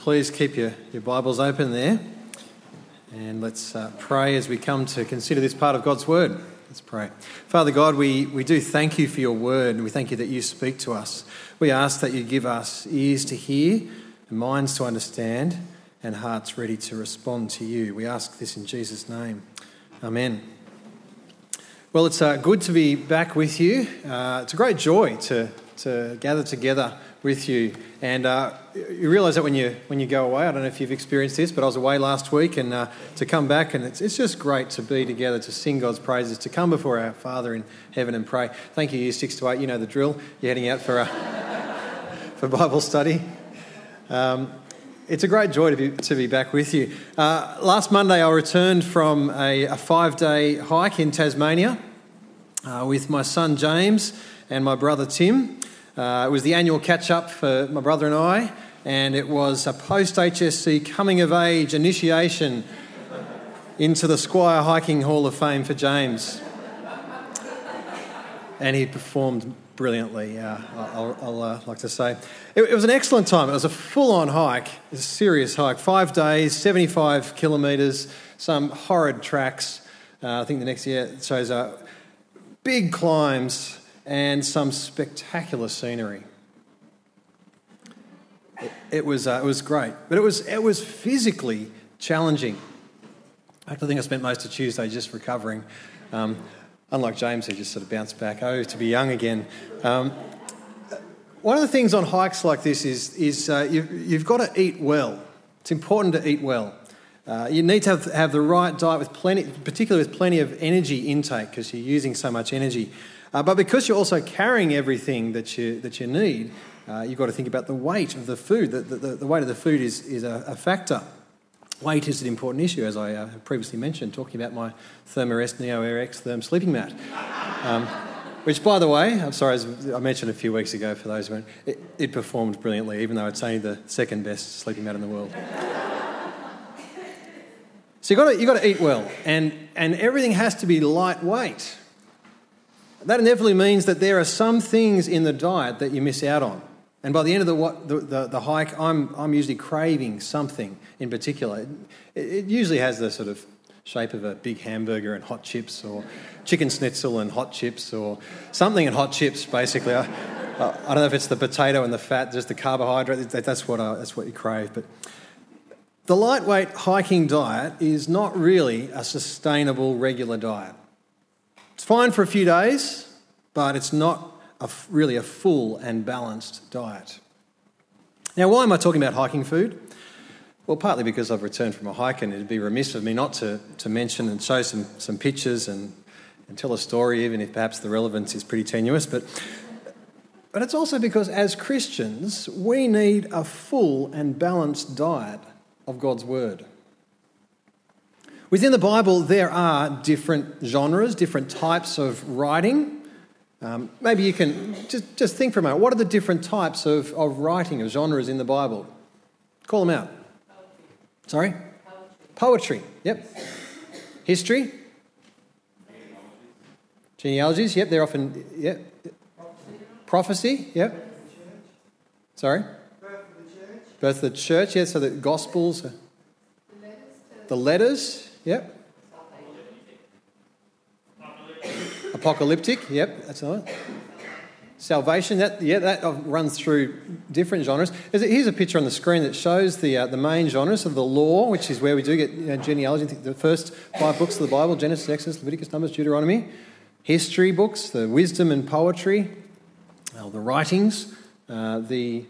please keep your, your Bibles open there. And let's uh, pray as we come to consider this part of God's Word. Let's pray. Father God, we, we do thank you for your Word and we thank you that you speak to us. We ask that you give us ears to hear, minds to understand, and hearts ready to respond to you. We ask this in Jesus' name. Amen. Well, it's uh, good to be back with you. Uh, it's a great joy to, to gather together with you. And uh, you realise that when you when you go away, I don't know if you've experienced this, but I was away last week, and uh, to come back, and it's, it's just great to be together, to sing God's praises, to come before our Father in heaven and pray. Thank you, year six to eight. You know the drill. You're heading out for a, for Bible study. Um, it's a great joy to be, to be back with you. Uh, last Monday, I returned from a, a five day hike in Tasmania uh, with my son James and my brother Tim. Uh, it was the annual catch up for my brother and I, and it was a post HSC coming of age initiation into the Squire Hiking Hall of Fame for James. And he performed brilliantly, uh, I'll, I'll uh, like to say. It, it, was an excellent time. It was a full on hike, a serious hike. Five days, 75 kilometres, some horrid tracks. Uh, I think the next year shows uh, big climbs, and some spectacular scenery. It, was, uh, it was great, but it was, it was physically challenging. I think I spent most of Tuesday just recovering. Um, unlike James, who just sort of bounced back. Oh, to be young again. Um, one of the things on hikes like this is, is uh, you've, you've, got to eat well. It's important to eat well. Uh, you need to have, have the right diet with plenty, particularly with plenty of energy intake because you're using so much energy. Uh, but because you're also carrying everything that you, that you need, uh, you've got to think about the weight of the food. The, the, the weight of the food is, is a, a, factor. Weight is an important issue, as I uh, previously mentioned, talking about my Thermarest Neo Air X Therm sleeping mat. Um, which, by the way, I'm sorry, I mentioned a few weeks ago for those who it, it performed brilliantly, even though it's only the second best sleeping mat in the world. so you've got, to, you've got to eat well, and, and everything has to be lightweight. That inevitably means that there are some things in the diet that you miss out on. And by the end of the, the, the, the hike, I'm, I'm usually craving something in particular. It, it, usually has the sort of shape of a big hamburger and hot chips, or chicken schnitzel and hot chips, or something and hot chips, basically. I, I don't know if it's the potato and the fat, just the carbohydrate, that's what, I, that's what you crave. But the lightweight hiking diet is not really a sustainable regular diet. It's fine for a few days, but it's not a, really a full and balanced diet. Now, why am I talking about hiking food? Well, partly because I've returned from a hike, and it'd be remiss of me not to, to mention and show some, some pictures and, and tell a story, even if perhaps the relevance is pretty tenuous. But, but it's also because as Christians, we need a full and balanced diet of God's Word. Within the Bible, there are different genres, different types of writing. Um, maybe you can just, just think for a moment what are the different types of, of writing, of genres in the Bible? Call them out. Poetry. Sorry? Poetry. Poetry. Yep. History? Genealogies. Yep, they're often. Yep. Prophecy. Yep. Sorry? Birth of the church. Birth of the church, yeah, so the Gospels. The letters. Yep. Apocalyptic. Yep, that's another. Salvation. That yeah, that runs through different genres. Here's a picture on the screen that shows the uh, the main genres of the law, which is where we do get you know, genealogy. The first five books of the Bible: Genesis, Exodus, Leviticus, Numbers, Deuteronomy. History books, the wisdom and poetry, uh, the writings, uh, the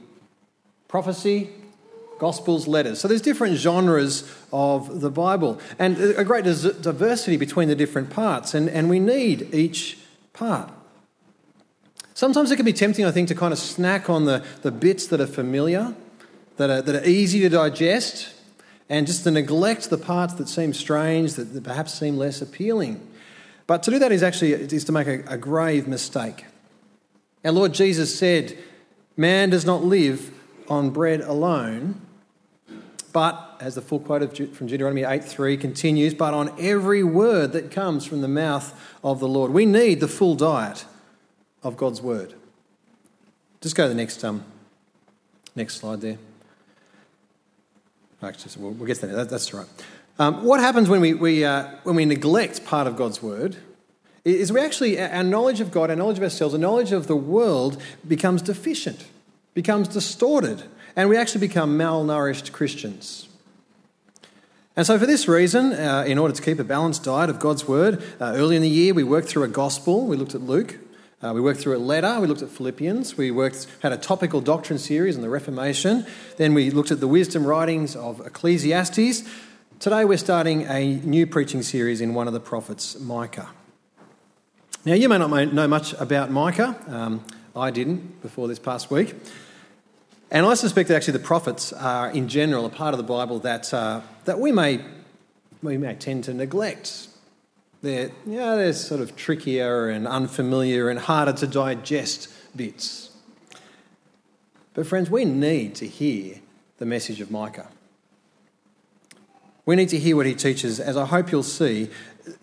prophecy, Gospels, letters. So there's different genres of the Bible and a great diversity between the different parts, and, and we need each part. Sometimes it can be tempting, I think, to kind of snack on the, the bits that are familiar, that are, that are easy to digest, and just to neglect the parts that seem strange, that, that perhaps seem less appealing. But to do that is actually is to make a, a grave mistake. Our Lord Jesus said, Man does not live on bread alone, but, as the full quote of, from Deuteronomy 8:3 continues, but on every word that comes from the mouth of the Lord. We need the full diet of God's word. Just go to the next, um, next slide there. Actually, we'll, we'll get to that. that that's right. Um, what happens when we, we, uh, when we neglect part of God's word is we actually, our knowledge of God, our knowledge of ourselves, our knowledge of the world becomes deficient, becomes distorted, and we actually become malnourished Christians. And so, for this reason, uh, in order to keep a balanced diet of God's Word, uh, early in the year we worked through a gospel. We looked at Luke. Uh, we worked through a letter. We looked at Philippians. We worked, had a topical doctrine series on the Reformation. Then we looked at the wisdom writings of Ecclesiastes. Today we're starting a new preaching series in one of the prophets, Micah. Now, you may not know much about Micah. Um, I didn't before this past week. And I suspect that actually the prophets are, in general, a part of the Bible that, uh, that we, may, we may tend to neglect. They're, you know, they're sort of trickier and unfamiliar and harder to digest bits. But, friends, we need to hear the message of Micah. We need to hear what he teaches, as I hope you'll see,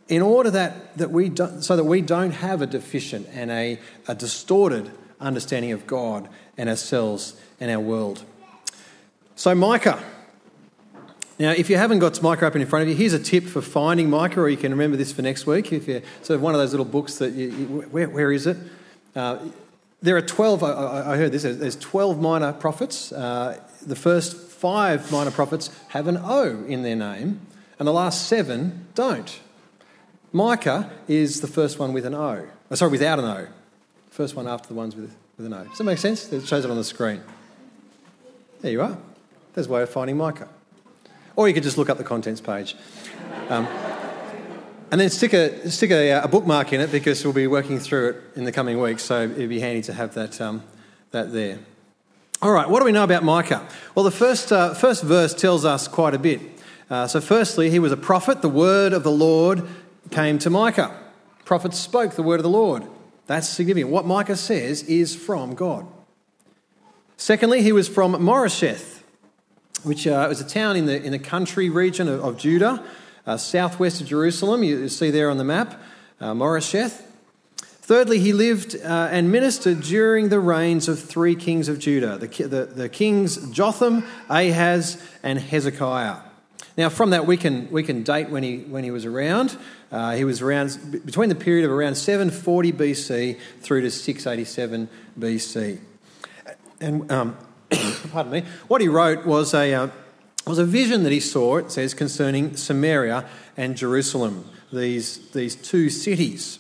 in order that, that we so that we don't have a deficient and a, a distorted understanding of God and ourselves and our world. So, Micah. Now, if you haven't got Micah up in front of you, here's a tip for finding Micah, or you can remember this for next week. If you're sort of one of those little books that you, you where, where is it? Uh, there are 12, I, I, heard this, there's 12 minor prophets. Uh, the first five minor prophets have an O in their name, and the last seven don't. Micah is the first one with an O. Oh, sorry, without an O. First one after the ones with, with an O. Does that make sense? It shows it on the screen. There you are. There's a way of finding Micah. Or you could just look up the contents page. Um, and then stick, a, stick a, a, bookmark in it because we'll be working through it in the coming weeks, so it'd be handy to have that, um, that there. All right, what do we know about Micah? Well, the first, uh, first verse tells us quite a bit. Uh, so, firstly, he was a prophet. The word of the Lord came to Micah. Prophets spoke the word of the Lord. That's significant. What Micah says is from God. Secondly, he was from Moresheth, which uh, was a town in the, in the country region of, of Judah, uh, southwest of Jerusalem. You, you, see there on the map, uh, Moresheth. Thirdly, he lived uh, and ministered during the reigns of three kings of Judah the, the, the kings Jotham, Ahaz, and Hezekiah. Now, from that, we can, we can date when he, when he was around. Uh, he was around between the period of around 740 BC through to 687 BC. And um, pardon me, what he wrote was a, uh, was a vision that he saw, it says, concerning Samaria and Jerusalem, these, these two cities.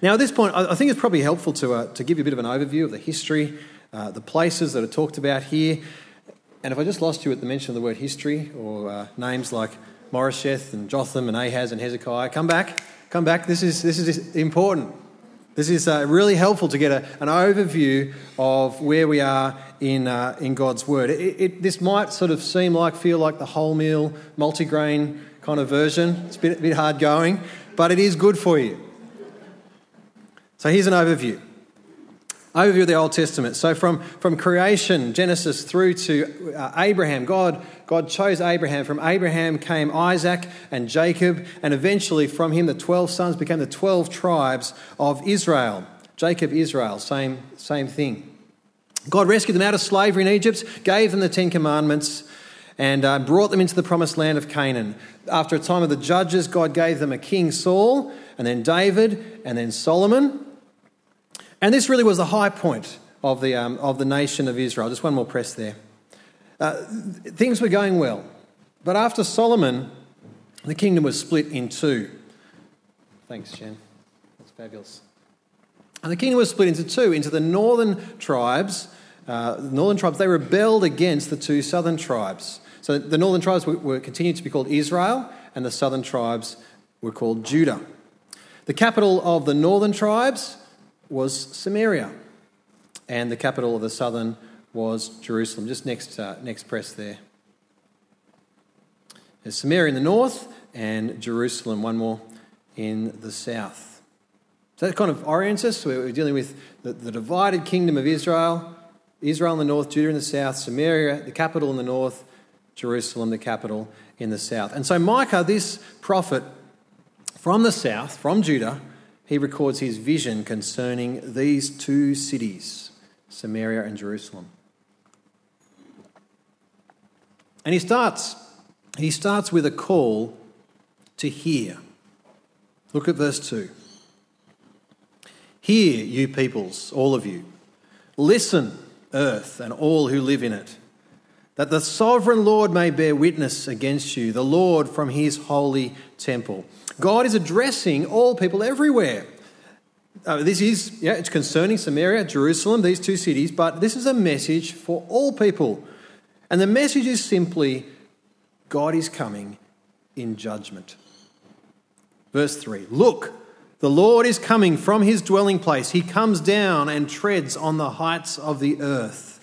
Now, at this point, I think it's probably helpful to, uh, to give you a bit of an overview of the history, uh, the places that are talked about here. And if I just lost you at the mention of the word history or uh, names like Moresheth and Jotham and Ahaz and Hezekiah, come back, come back. This is, this is important. This is uh, really helpful to get a, an overview of where we are in, uh, in God's Word. It, it, this might sort of seem like, feel like the whole wholemeal, multigrain kind of version. It's a bit, a bit hard going, but it is good for you. So here's an overview. Overview of the Old Testament. So from, from creation, Genesis, through to uh, Abraham, God God chose Abraham. From Abraham came Isaac and Jacob, and eventually from him the 12 sons became the 12 tribes of Israel. Jacob, Israel, same, same thing. God rescued them out of slavery in Egypt, gave them the Ten Commandments, and uh, brought them into the promised land of Canaan. After a time of the judges, God gave them a king, Saul, and then David, and then Solomon. And this really was the high point of the, um, of the nation of Israel. Just one more press there. Uh, things were going well. But after Solomon, the kingdom was split in two. Thanks, Jen. That's fabulous. And the kingdom was split into two into the northern tribes. Uh, the northern tribes, they rebelled against the two southern tribes. So the northern tribes were, were continued to be called Israel, and the southern tribes were called Judah. The capital of the northern tribes was Samaria, and the capital of the southern was Jerusalem. Just next, uh, next press there. There's Samaria in the north and Jerusalem, one more in the south. So that kind of orients us. We're dealing with the, the divided kingdom of Israel Israel in the north, Judah in the south, Samaria, the capital in the north, Jerusalem, the capital in the south. And so Micah, this prophet from the south, from Judah, he records his vision concerning these two cities, Samaria and Jerusalem. And he starts, he starts with a call to hear. Look at verse 2. Hear, you peoples, all of you. Listen, earth, and all who live in it, that the sovereign Lord may bear witness against you, the Lord from his holy temple. God is addressing all people everywhere. Uh, this is, yeah, it's concerning Samaria, Jerusalem, these two cities, but this is a message for all people. And the message is simply God is coming in judgment. Verse 3 Look, the Lord is coming from his dwelling place. He comes down and treads on the heights of the earth.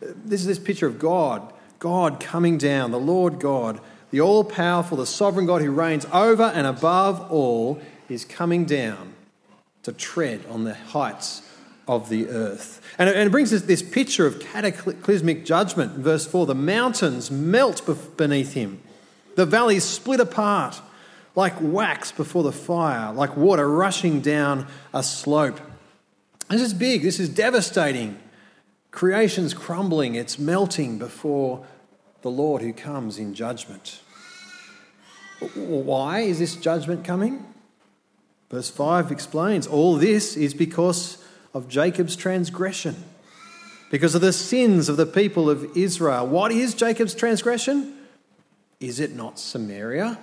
This is this picture of God, God coming down, the Lord God, the all powerful, the sovereign God who reigns over and above all, is coming down to tread on the heights of the earth. And it, brings us this picture of cataclysmic judgment. Verse 4 the mountains melt beneath him, the valleys split apart like wax before the fire, like water rushing down a slope. This is big, this is devastating. Creation's crumbling, it's melting before the Lord who comes in judgment. Why is this judgment coming? Verse 5 explains all this is because of Jacob's transgression, because of the sins of the people of Israel. What is Jacob's transgression? Is it not Samaria?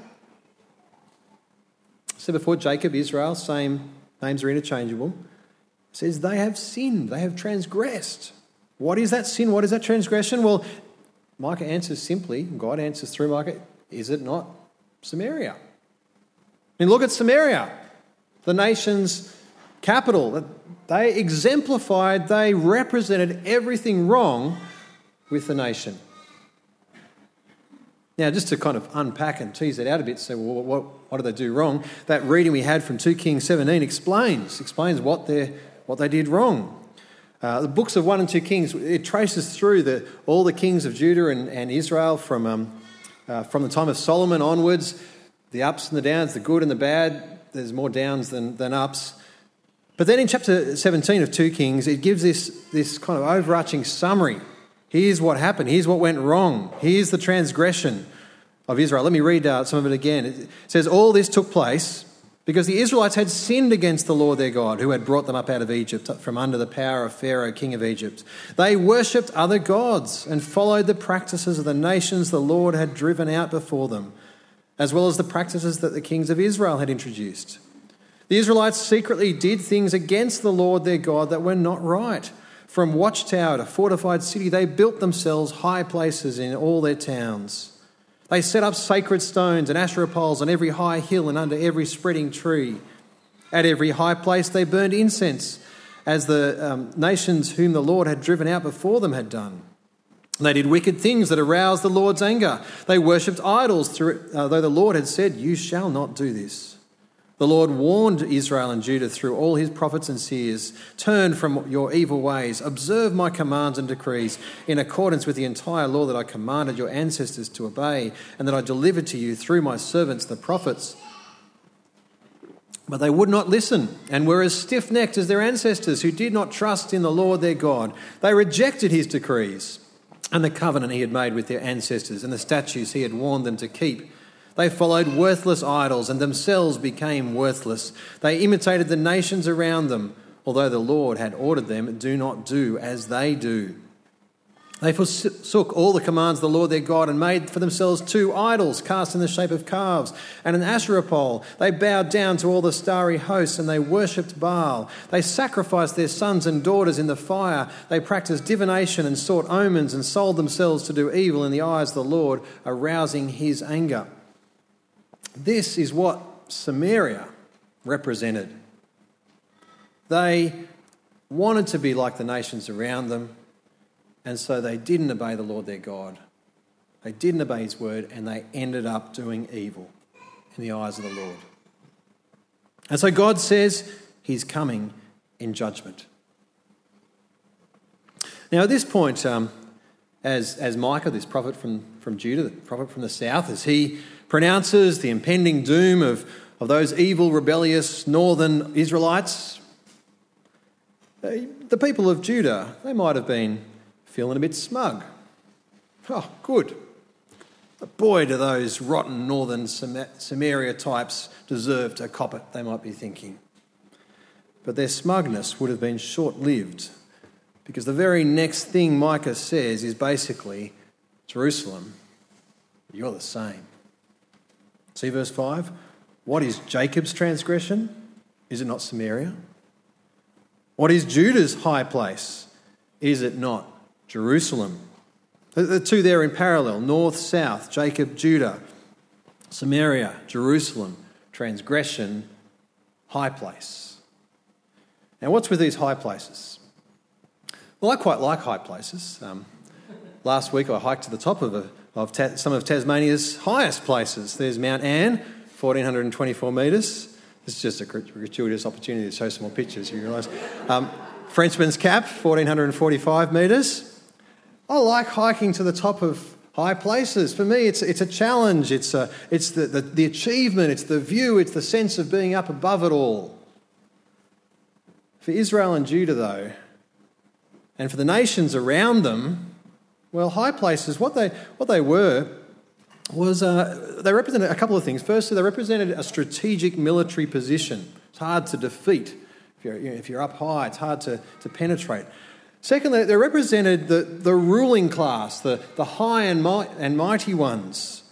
So before Jacob, Israel, same names are interchangeable, says they have sinned, they have transgressed. What is that sin? What is that transgression? Well, Micah answers simply, God answers through Micah, is it not Samaria? I mean, look at Samaria, the nation's capital. They exemplified, they represented everything wrong with the nation. Now, just to kind of unpack and tease it out a bit, so well, what, what did they do wrong? That reading we had from 2 Kings 17 explains, explains what, they what they did wrong. Uh, the books of 1 and 2 Kings, it traces through the, all the kings of Judah and, and Israel from, um, uh, from the time of Solomon onwards, the ups and the downs, the good and the bad. There's more downs than, than ups. But then in chapter 17 of 2 Kings, it gives this, this kind of overarching summary Here's what happened. Here's what went wrong. Here's the transgression of Israel. Let me read out some of it again. It says, All this took place because the Israelites had sinned against the Lord their God, who had brought them up out of Egypt from under the power of Pharaoh, king of Egypt. They worshipped other gods and followed the practices of the nations the Lord had driven out before them, as well as the practices that the kings of Israel had introduced. The Israelites secretly did things against the Lord their God that were not right. From watchtower to fortified city, they built themselves high places in all their towns. They set up sacred stones and Asherah poles on every high hill and under every spreading tree. At every high place, they burned incense, as the um, nations whom the Lord had driven out before them had done. They did wicked things that aroused the Lord's anger. They worshipped idols, through, uh, though the Lord had said, You shall not do this. The Lord warned Israel and Judah through all his prophets and seers Turn from your evil ways, observe my commands and decrees in accordance with the entire law that I commanded your ancestors to obey and that I delivered to you through my servants, the prophets. But they would not listen and were as stiff necked as their ancestors who did not trust in the Lord their God. They rejected his decrees and the covenant he had made with their ancestors and the statutes he had warned them to keep. They followed worthless idols and themselves became worthless. They imitated the nations around them, although the Lord had ordered them, do not do as they do. They forsook all the commands of the Lord their God and made for themselves two idols cast in the shape of calves and an Asherah pole. They bowed down to all the starry hosts and they worshipped Baal. They sacrificed their sons and daughters in the fire. They practiced divination and sought omens and sold themselves to do evil in the eyes of the Lord, arousing his anger. This is what Samaria represented. They wanted to be like the nations around them, and so they didn't obey the Lord their God. They didn't obey his word, and they ended up doing evil in the eyes of the Lord. And so God says he's coming in judgment. Now, at this point, um, as, as Micah, this prophet from, from Judah, the prophet from the south, as he pronounces the impending doom of, of those evil, rebellious northern Israelites, the people of Judah, they might have been feeling a bit smug. Oh, good. But boy, do those rotten northern Samaria types deserve to cop it, they might be thinking. But their smugness would have been short lived because the very next thing Micah says is basically Jerusalem, you're the same. See verse 5? What is Jacob's transgression? Is it not Samaria? What is Judah's high place? Is it not Jerusalem? The two there in parallel north, south, Jacob, Judah, Samaria, Jerusalem, transgression, high place. Now, what's with these high places? Well, I quite like high places. Um, last week I hiked to the top of, a, of ta- some of Tasmania's highest places. There's Mount Anne, 1424 metres. This is just a gratuitous opportunity to show some more pictures, you realise. Um, Frenchman's Cap, 1445 metres. I like hiking to the top of high places. For me, it's, it's a challenge. It's, a, it's the, the, the achievement, it's the view, it's the sense of being up above it all. For Israel and Judah, though, and for the nations around them, well, high places, what they, what they were was uh, they represented a couple of things. Firstly, they represented a strategic military position. It's hard to defeat. If you're, if you're up high, it's hard to, to penetrate. Secondly, they represented the, the ruling class, the, the high and, might, and mighty ones.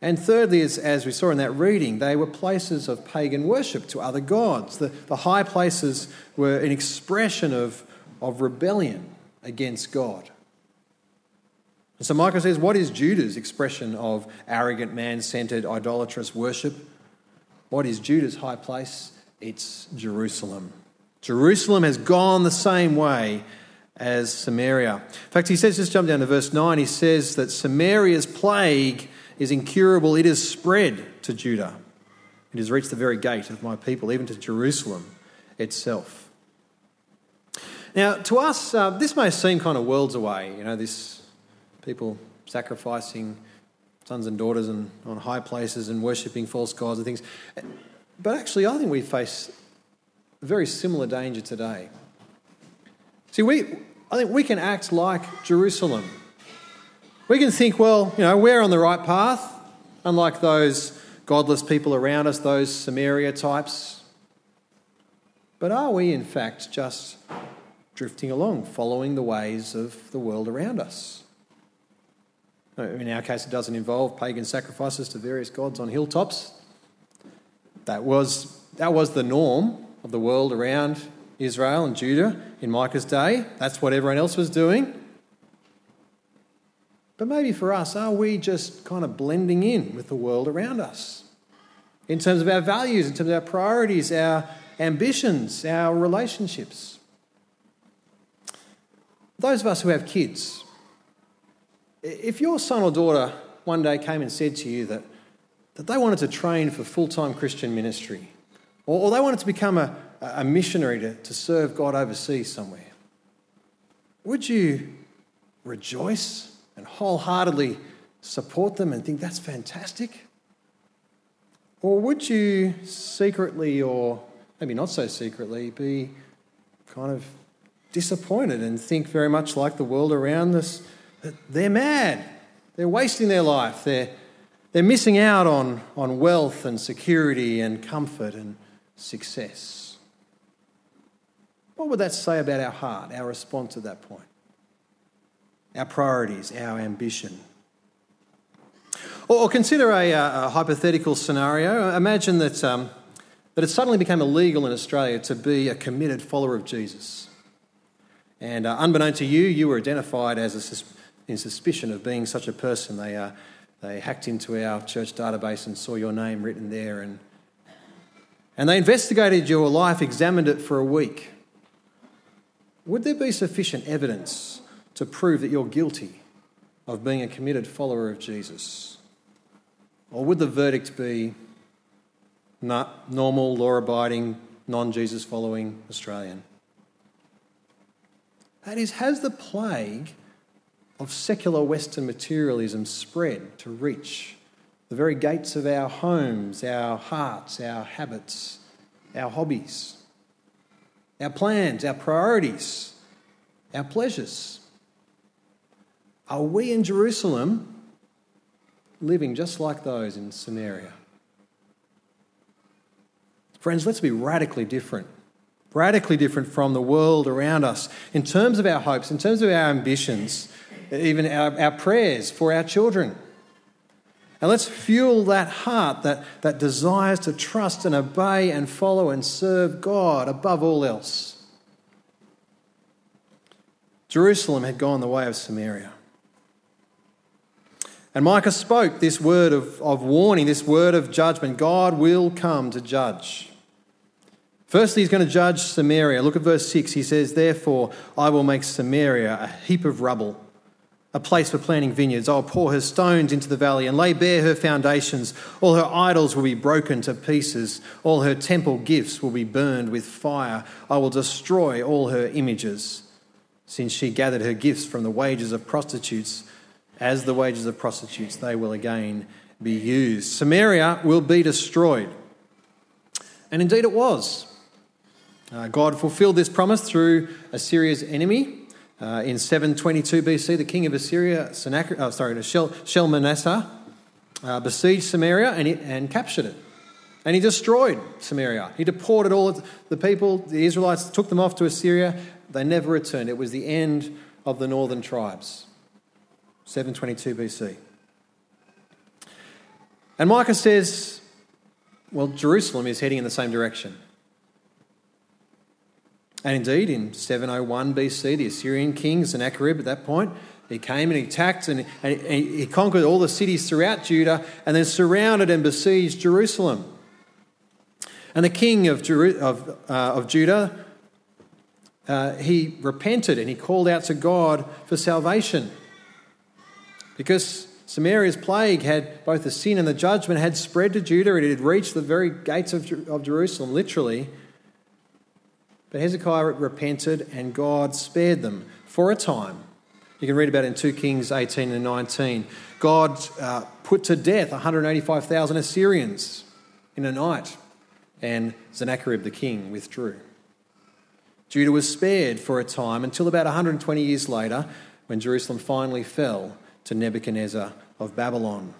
And thirdly, as, as we saw in that reading, they were places of pagan worship to other gods. The, the high places were an expression of, of rebellion against God. And so Micah says, What is Judah's expression of arrogant, man centered, idolatrous worship? What is Judah's high place? It's Jerusalem. Jerusalem has gone the same way as Samaria. In fact, he says, just jump down to verse 9, he says that Samaria's plague is incurable, it has spread to Judah. It has reached the very gate of my people, even to Jerusalem itself. Now, to us, uh, this may seem kind of worlds away, you know, this people sacrificing sons and daughters and on high places and worshipping false gods and things. But actually, I think we face a very similar danger today. See, we, I think we can act like Jerusalem. We can think, well, you know, we're on the right path, unlike those godless people around us, those Samaria types. But are we, in fact, just drifting along, following the ways of the world around us? In our case, it doesn't involve pagan sacrifices to various gods on hilltops. That was, that was the norm of the world around Israel and Judah in Micah's day. That's what everyone else was doing. But maybe for us, are we just kind of blending in with the world around us? In terms of our values, in terms of our priorities, our ambitions, our relationships. Those of us who have kids, if your son or daughter one day came and said to you that, that they wanted to train for full time Christian ministry, or, or they wanted to become a, a missionary to, to serve God overseas somewhere, would you rejoice and wholeheartedly support them and think that's fantastic? Or would you secretly, or maybe not so secretly, be kind of disappointed and think very much like the world around us they're mad, they're wasting their life, they're, they're missing out on, on wealth and security and comfort and success? What would that say about our heart, our response at that point? Our priorities, our ambition. Or, consider a, a, hypothetical scenario. Imagine that, um, that it suddenly became illegal in Australia to be a committed follower of Jesus. And uh, unbeknown to you, you were identified as a in suspicion of being such a person. They, uh, they hacked into our church database and saw your name written there. And, and they investigated your life, examined it for a week. Would there be sufficient evidence to prove that you're guilty of being a committed follower of Jesus? Or would the verdict be not normal, law abiding, non Jesus following Australian? That is, has the plague of secular Western materialism spread to reach the very gates of our homes, our hearts, our habits, our hobbies? our plans, our priorities, our pleasures. Are we in Jerusalem living just like those in Samaria. Friends, let's be radically different. Radically different from the world around us in terms of our hopes, in terms of our ambitions, even our, our prayers for our children. And let's fuel that heart that, that desires to trust and obey and follow and serve God above all else. Jerusalem had gone the way of Samaria. And Micah spoke this word of, of warning, this word of judgment. God will come to judge. Firstly, he's going to judge Samaria. Look at verse 6. He says, Therefore, I will make Samaria a heap of rubble a place for planting vineyards. I'll pour her stones into the valley and lay bare her foundations. All her idols will be broken to pieces. All her temple gifts will be burned with fire. I will destroy all her images, since she gathered her gifts from the wages of prostitutes. As the wages of prostitutes, they will again be used. Samaria will be destroyed. And indeed it was. Uh, God fulfilled this promise through Assyria's enemy, uh, in 722 BC, the king of Assyria, oh, sorry, Shalmaneser, uh, besieged Samaria and, he, and captured it. And he destroyed Samaria. He deported all the people, the Israelites took them off to Assyria. They never returned. It was the end of the northern tribes. 722 BC. And Micah says, well, Jerusalem is heading in the same direction. And indeed, in 701 BC, the Assyrian king Sennacherib at that point, he came and he attacked and, and he conquered all the cities throughout Judah and then surrounded and besieged Jerusalem. And the king of, Jeru- of, uh, of Judah, uh, he repented and he called out to God for salvation. Because Samaria's plague had both the sin and the judgment had spread to Judah, and it had reached the very gates of, of Jerusalem, literally. But Hezekiah repented and God spared them for a time. You can read about it in 2 Kings 18 and 19. God uh, put to death 185,000 Assyrians in a night, and Sennacherib the king withdrew. Judah was spared for a time until about 120 years later when Jerusalem finally fell to Nebuchadnezzar of Babylon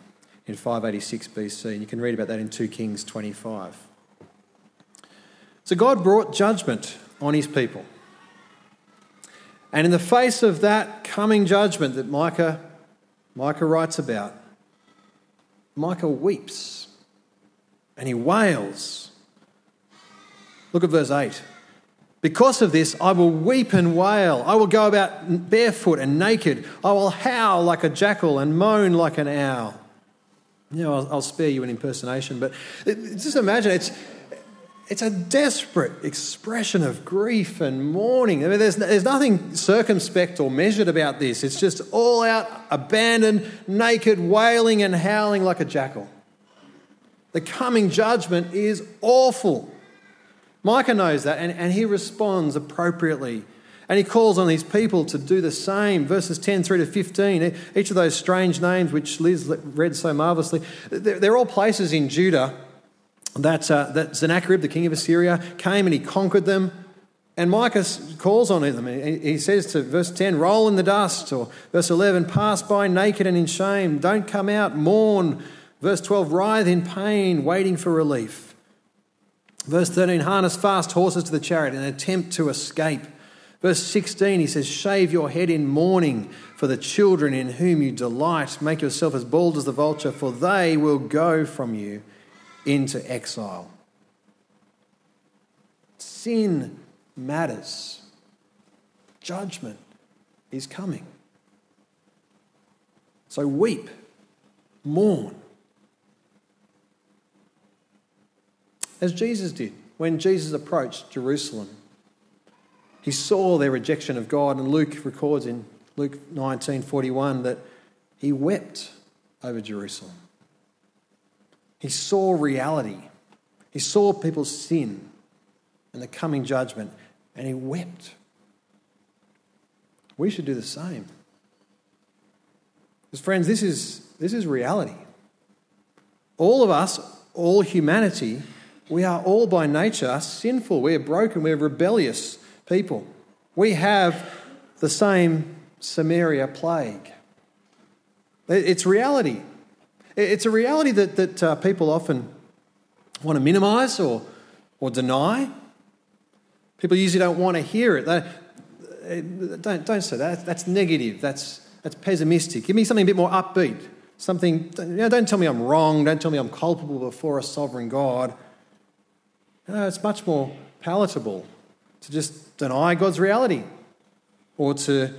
in 586 BC. And you can read about that in 2 Kings 25. So God brought judgment on his people. And in the face of that coming judgment that Micah, Micah writes about, Micah weeps and he wails. Look at verse 8. Because of this, I will weep and wail. I will go about barefoot and naked. I will howl like a jackal and moan like an owl. You know, I'll, I'll spare you an impersonation, but just imagine it's, it's a desperate expression of grief and mourning. I mean, there's, there's nothing circumspect or measured about this. It's just all out, abandoned, naked, wailing and howling like a jackal. The coming judgment is awful. Micah knows that, and, and he responds appropriately. And he calls on these people to do the same. Verses 10 through to 15, each of those strange names which Liz read so marvelously, they're, they're all places in Judah that, uh, that Sennacherib, the king of Assyria, came and he conquered them. And Micah calls on them. He says to verse 10, roll in the dust, or verse 11, pass by naked and in shame, don't come out, mourn. Verse 12, writhe in pain, waiting for relief. Verse 13, harness fast horses to the chariot and attempt to escape. Verse 16, he says, Shave your head in mourning for the children in whom you delight. Make yourself as bald as the vulture, for they will go from you into exile. Sin matters. Judgment is coming. So weep, mourn. As Jesus did when Jesus approached Jerusalem. He saw their rejection of God, and Luke records in Luke 19:41 that he wept over Jerusalem. He saw reality. He saw people's sin and the coming judgment, and he wept. We should do the same. Because, friends, this is, this is reality. All of us, all humanity, we are all by nature sinful. We are broken. We are rebellious people. We have the same Samaria plague. It's reality. It's a reality that, that uh, people often want to minimize or, or deny. People usually don't want to hear it. They, don't, don't say that. That's negative. That's, that's pessimistic. Give me something a bit more upbeat. Something, you know, don't tell me I'm wrong. Don't tell me I'm culpable before a sovereign God. It's much more palatable to just deny God's reality or to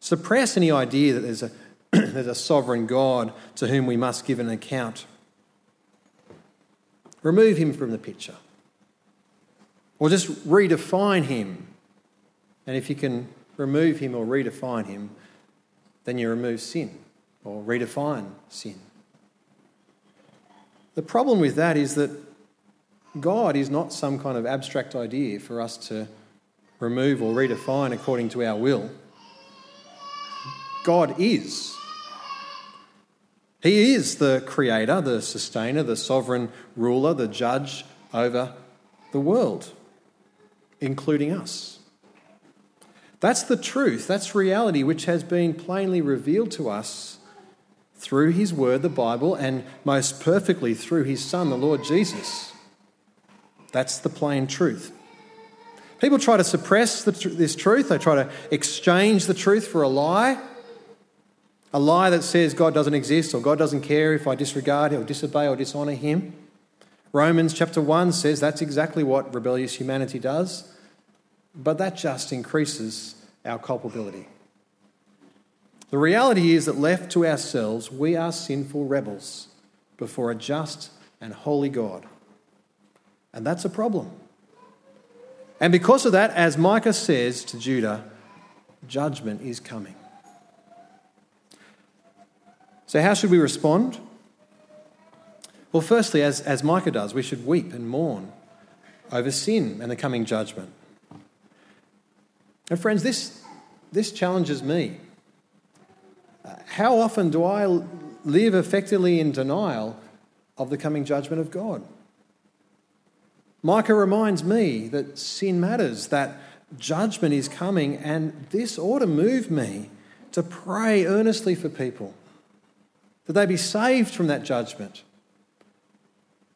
suppress any idea that there's a, there's a sovereign God to whom we must give an account. Remove him from the picture. Or just redefine him. And if you can remove him or redefine him, then you remove sin or redefine sin. The problem with that is that God is not some kind of abstract idea for us to remove or redefine according to our will. God is. He is the creator, the sustainer, the sovereign ruler, the judge over the world, including us. That's the truth, that's reality which has been plainly revealed to us through His Word, the Bible, and most perfectly through His Son, the Lord Jesus. That's the plain truth. People try to suppress the, this truth, they try to exchange the truth for a lie. A lie that says God doesn't exist or God doesn't care if I disregard or disobey or dishonour Him. Romans chapter 1 says that's exactly what rebellious humanity does, but that just increases our culpability. The reality is that left to ourselves, we are sinful rebels before a just and holy God. And that's a problem. And because of that, as Micah says to Judah, judgment is coming. So, how should we respond? Well, firstly, as, as Micah does, we should weep and mourn over sin and the coming judgment. And, friends, this, this challenges me. How often do I live effectively in denial of the coming judgment of God? Micah reminds me that sin matters, that judgment is coming, and this ought to move me to pray earnestly for people that they be saved from that judgment.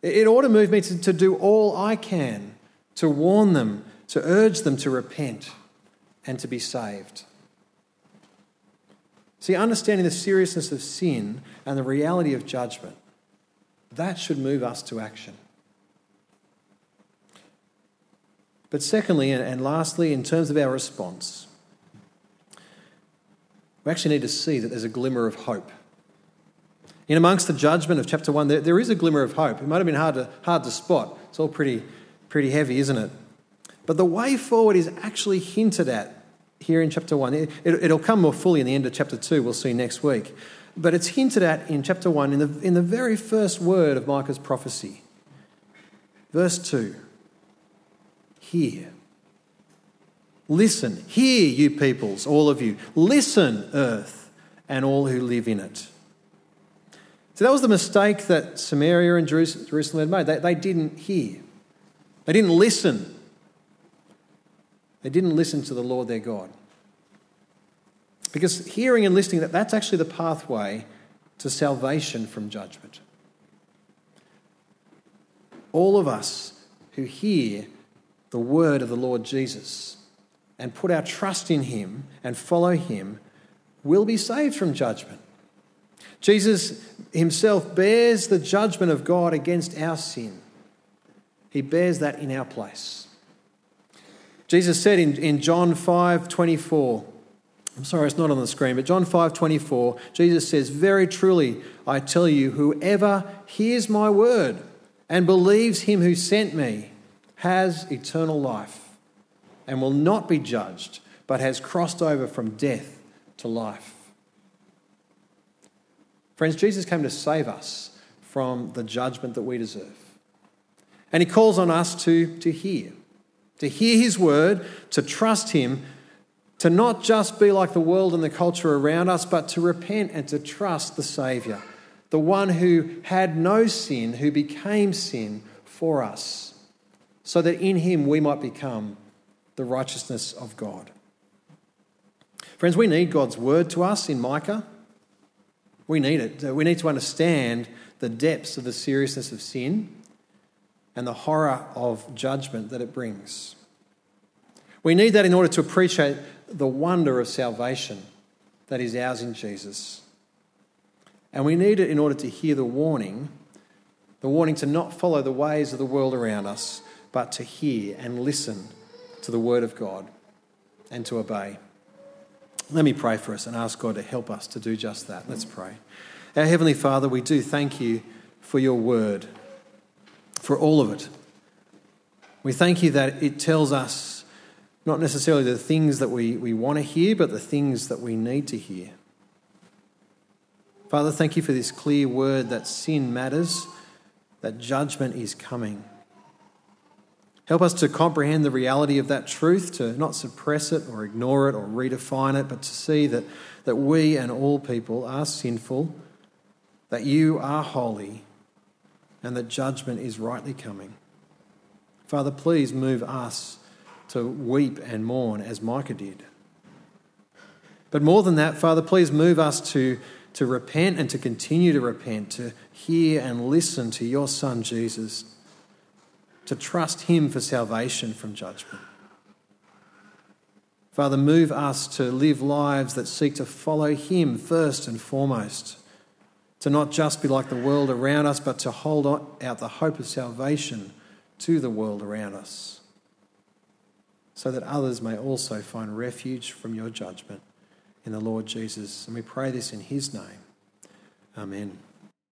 It ought to move me to, to do all I can to warn them, to urge them to repent and to be saved. See, understanding the seriousness of sin and the reality of judgment, that should move us to action. But secondly, and lastly, in terms of our response, we actually need to see that there's a glimmer of hope in amongst the judgment of chapter 1, there, there is a glimmer of hope. It might have been hard to, hard to spot. It's all pretty, pretty heavy, isn't it? But the way forward is actually hinted at here in chapter 1. It, it, will come more fully in the end of chapter 2, we'll see next week. But it's hinted at in chapter 1 in the, in the very first word of Micah's prophecy. Verse 2 Hear. Listen. Hear, you peoples, all of you. Listen, earth, and all who live in it. So that was the mistake that Samaria and Jerusalem had made. They, they didn't hear, they didn't listen. They didn't listen to the Lord their God. Because hearing and listening, that, that's actually the pathway to salvation from judgment. All of us who hear the word of the Lord Jesus and put our trust in him and follow him will be saved from judgment. Jesus himself bears the judgment of God against our sin. He bears that in our place. Jesus said in, in John 5 24, I'm sorry, it's not on the screen, but John 5 24, Jesus says, Very truly, I tell you, whoever hears my word and believes him who sent me has eternal life and will not be judged, but has crossed over from death to life. Friends, Jesus came to save us from the judgment that we deserve. And he calls on us to, to hear, to hear his word, to trust him, to not just be like the world and the culture around us, but to repent and to trust the Saviour, the one who had no sin, who became sin for us, so that in him we might become the righteousness of God. Friends, we need God's word to us in Micah. We need it. We need to understand the depths of the seriousness of sin and the horror of judgment that it brings. We need that in order to appreciate the wonder of salvation that is ours in Jesus. And we need it in order to hear the warning the warning to not follow the ways of the world around us, but to hear and listen to the word of God and to obey. Let me pray for us and ask God to help us to do just that. Let's pray. Our Heavenly Father, we do thank you for your word, for all of it. We thank you that it tells us not necessarily the things that we, we want to hear, but the things that we need to hear. Father, thank you for this clear word that sin matters, that judgment is coming. Help us to comprehend the reality of that truth, to not suppress it or ignore it or redefine it, but to see that, that we and all people are sinful, that you are holy, and that judgment is rightly coming. Father, please move us to weep and mourn as Micah did. But more than that, Father, please move us to, to repent and to continue to repent, to hear and listen to your Son Jesus, to trust him for salvation from judgment. Father, move us to live lives that seek to follow him first and foremost to not just be like the world around us, but to hold out the hope of salvation to the world around us, so that others may also find refuge from your judgment in the Lord Jesus. And we pray this in his name. Amen.